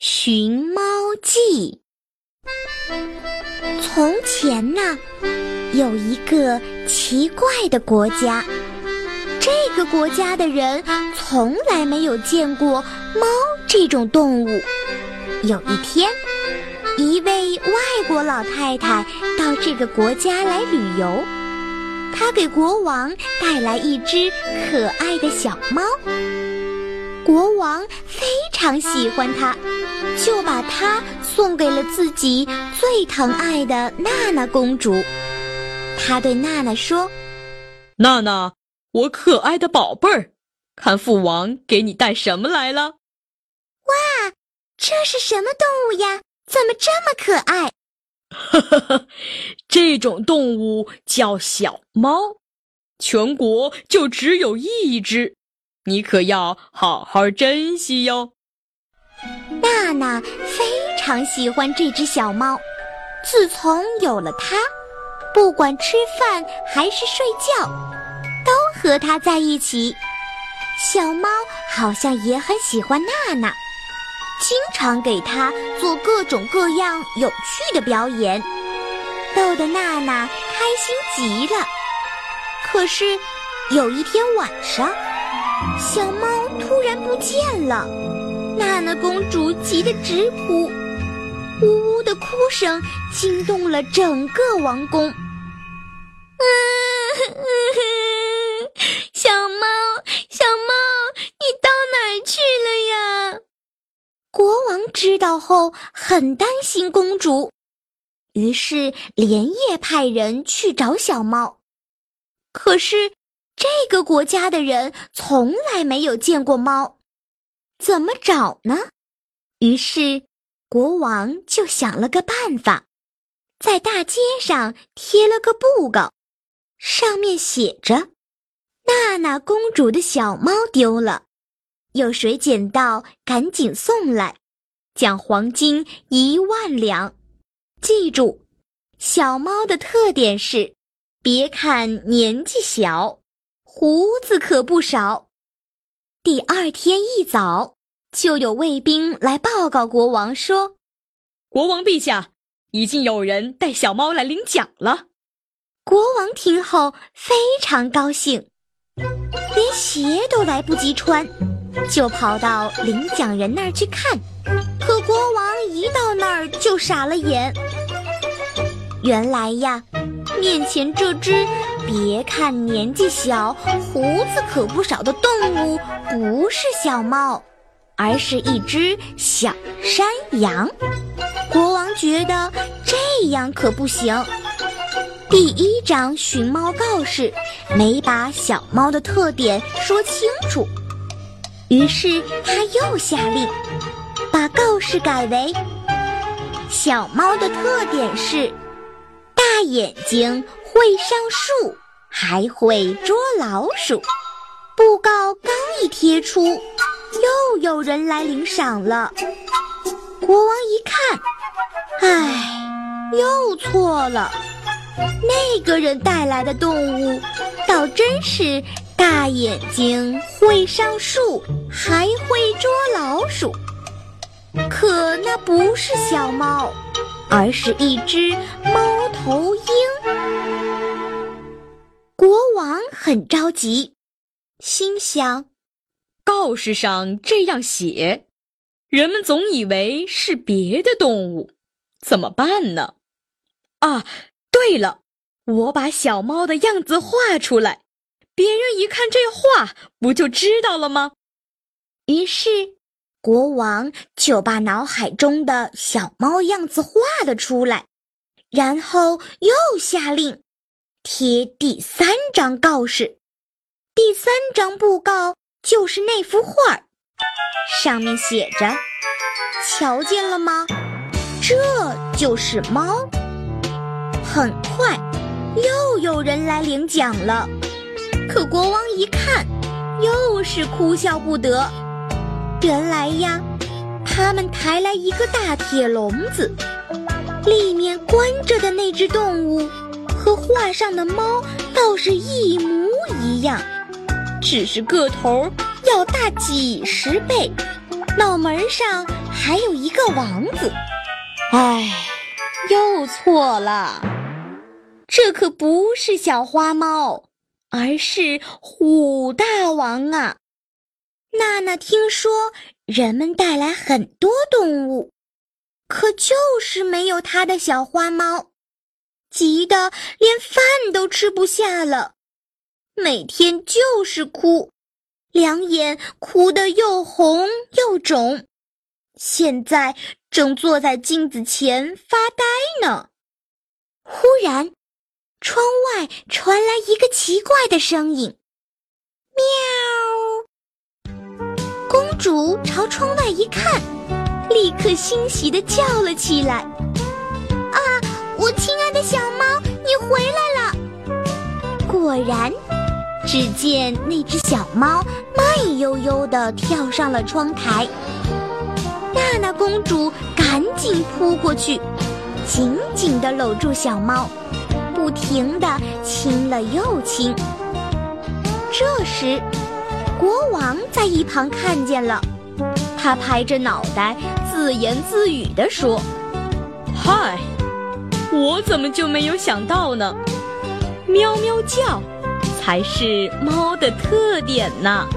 寻猫记》。从前呢，有一个奇怪的国家，这个国家的人从来没有见过猫这种动物。有一天，一位外国老太太到这个国家来旅游，她给国王带来一只可爱的小猫。国王非常喜欢它，就把它送给了自己最疼爱的娜娜公主。他对娜娜说：“娜娜，我可爱的宝贝儿，看父王给你带什么来了？”“哇，这是什么动物呀？怎么这么可爱？”“哈哈哈，这种动物叫小猫，全国就只有一只。”你可要好好珍惜哟。娜娜非常喜欢这只小猫，自从有了它，不管吃饭还是睡觉，都和它在一起。小猫好像也很喜欢娜娜，经常给它做各种各样有趣的表演，逗得娜娜开心极了。可是有一天晚上。小猫突然不见了，娜娜公主急得直哭，呜呜的哭声惊动了整个王宫。小猫，小猫，你到哪儿去了呀？国王知道后很担心公主，于是连夜派人去找小猫，可是。这个国家的人从来没有见过猫，怎么找呢？于是国王就想了个办法，在大街上贴了个布告，上面写着：“娜娜公主的小猫丢了，有谁捡到赶紧送来，奖黄金一万两。记住，小猫的特点是，别看年纪小。”胡子可不少。第二天一早，就有卫兵来报告国王说：“国王陛下，已经有人带小猫来领奖了。”国王听后非常高兴，连鞋都来不及穿，就跑到领奖人那儿去看。可国王一到那儿就傻了眼，原来呀，面前这只。别看年纪小，胡子可不少的动物不是小猫，而是一只小山羊。国王觉得这样可不行。第一张寻猫告示没把小猫的特点说清楚，于是他又下令把告示改为：小猫的特点是大眼睛。会上树，还会捉老鼠。布告刚一贴出，又有人来领赏了。国王一看，唉，又错了。那个人带来的动物，倒真是大眼睛，会上树，还会捉老鼠。可那不是小猫，而是一只猫头鹰。着急，心想：告示上这样写，人们总以为是别的动物，怎么办呢？啊，对了，我把小猫的样子画出来，别人一看这画，不就知道了吗？于是，国王就把脑海中的小猫样子画了出来，然后又下令。贴第三张告示，第三张布告就是那幅画，上面写着：“瞧见了吗？这就是猫。”很快，又有人来领奖了。可国王一看，又是哭笑不得。原来呀，他们抬来一个大铁笼子，里面关着的那只动物。和画上的猫倒是一模一样，只是个头要大几十倍，脑门上还有一个王子。唉，又错了，这可不是小花猫，而是虎大王啊！娜娜听说人们带来很多动物，可就是没有他的小花猫，急得连饭都吃不下了，每天就是哭，两眼哭得又红又肿，现在正坐在镜子前发呆呢。忽然，窗外传来一个奇怪的声音：“喵。”公主朝窗外一看，立刻欣喜地叫了起来：“啊，我亲爱的小猫，你回来了！”果然，只见那只小猫慢悠悠地跳上了窗台。娜娜公主赶紧扑过去，紧紧地搂住小猫，不停地亲了又亲。这时，国王在一旁看见了，他拍着脑袋，自言自语地说：“嗨，我怎么就没有想到呢？喵喵叫还是猫的特点呢。”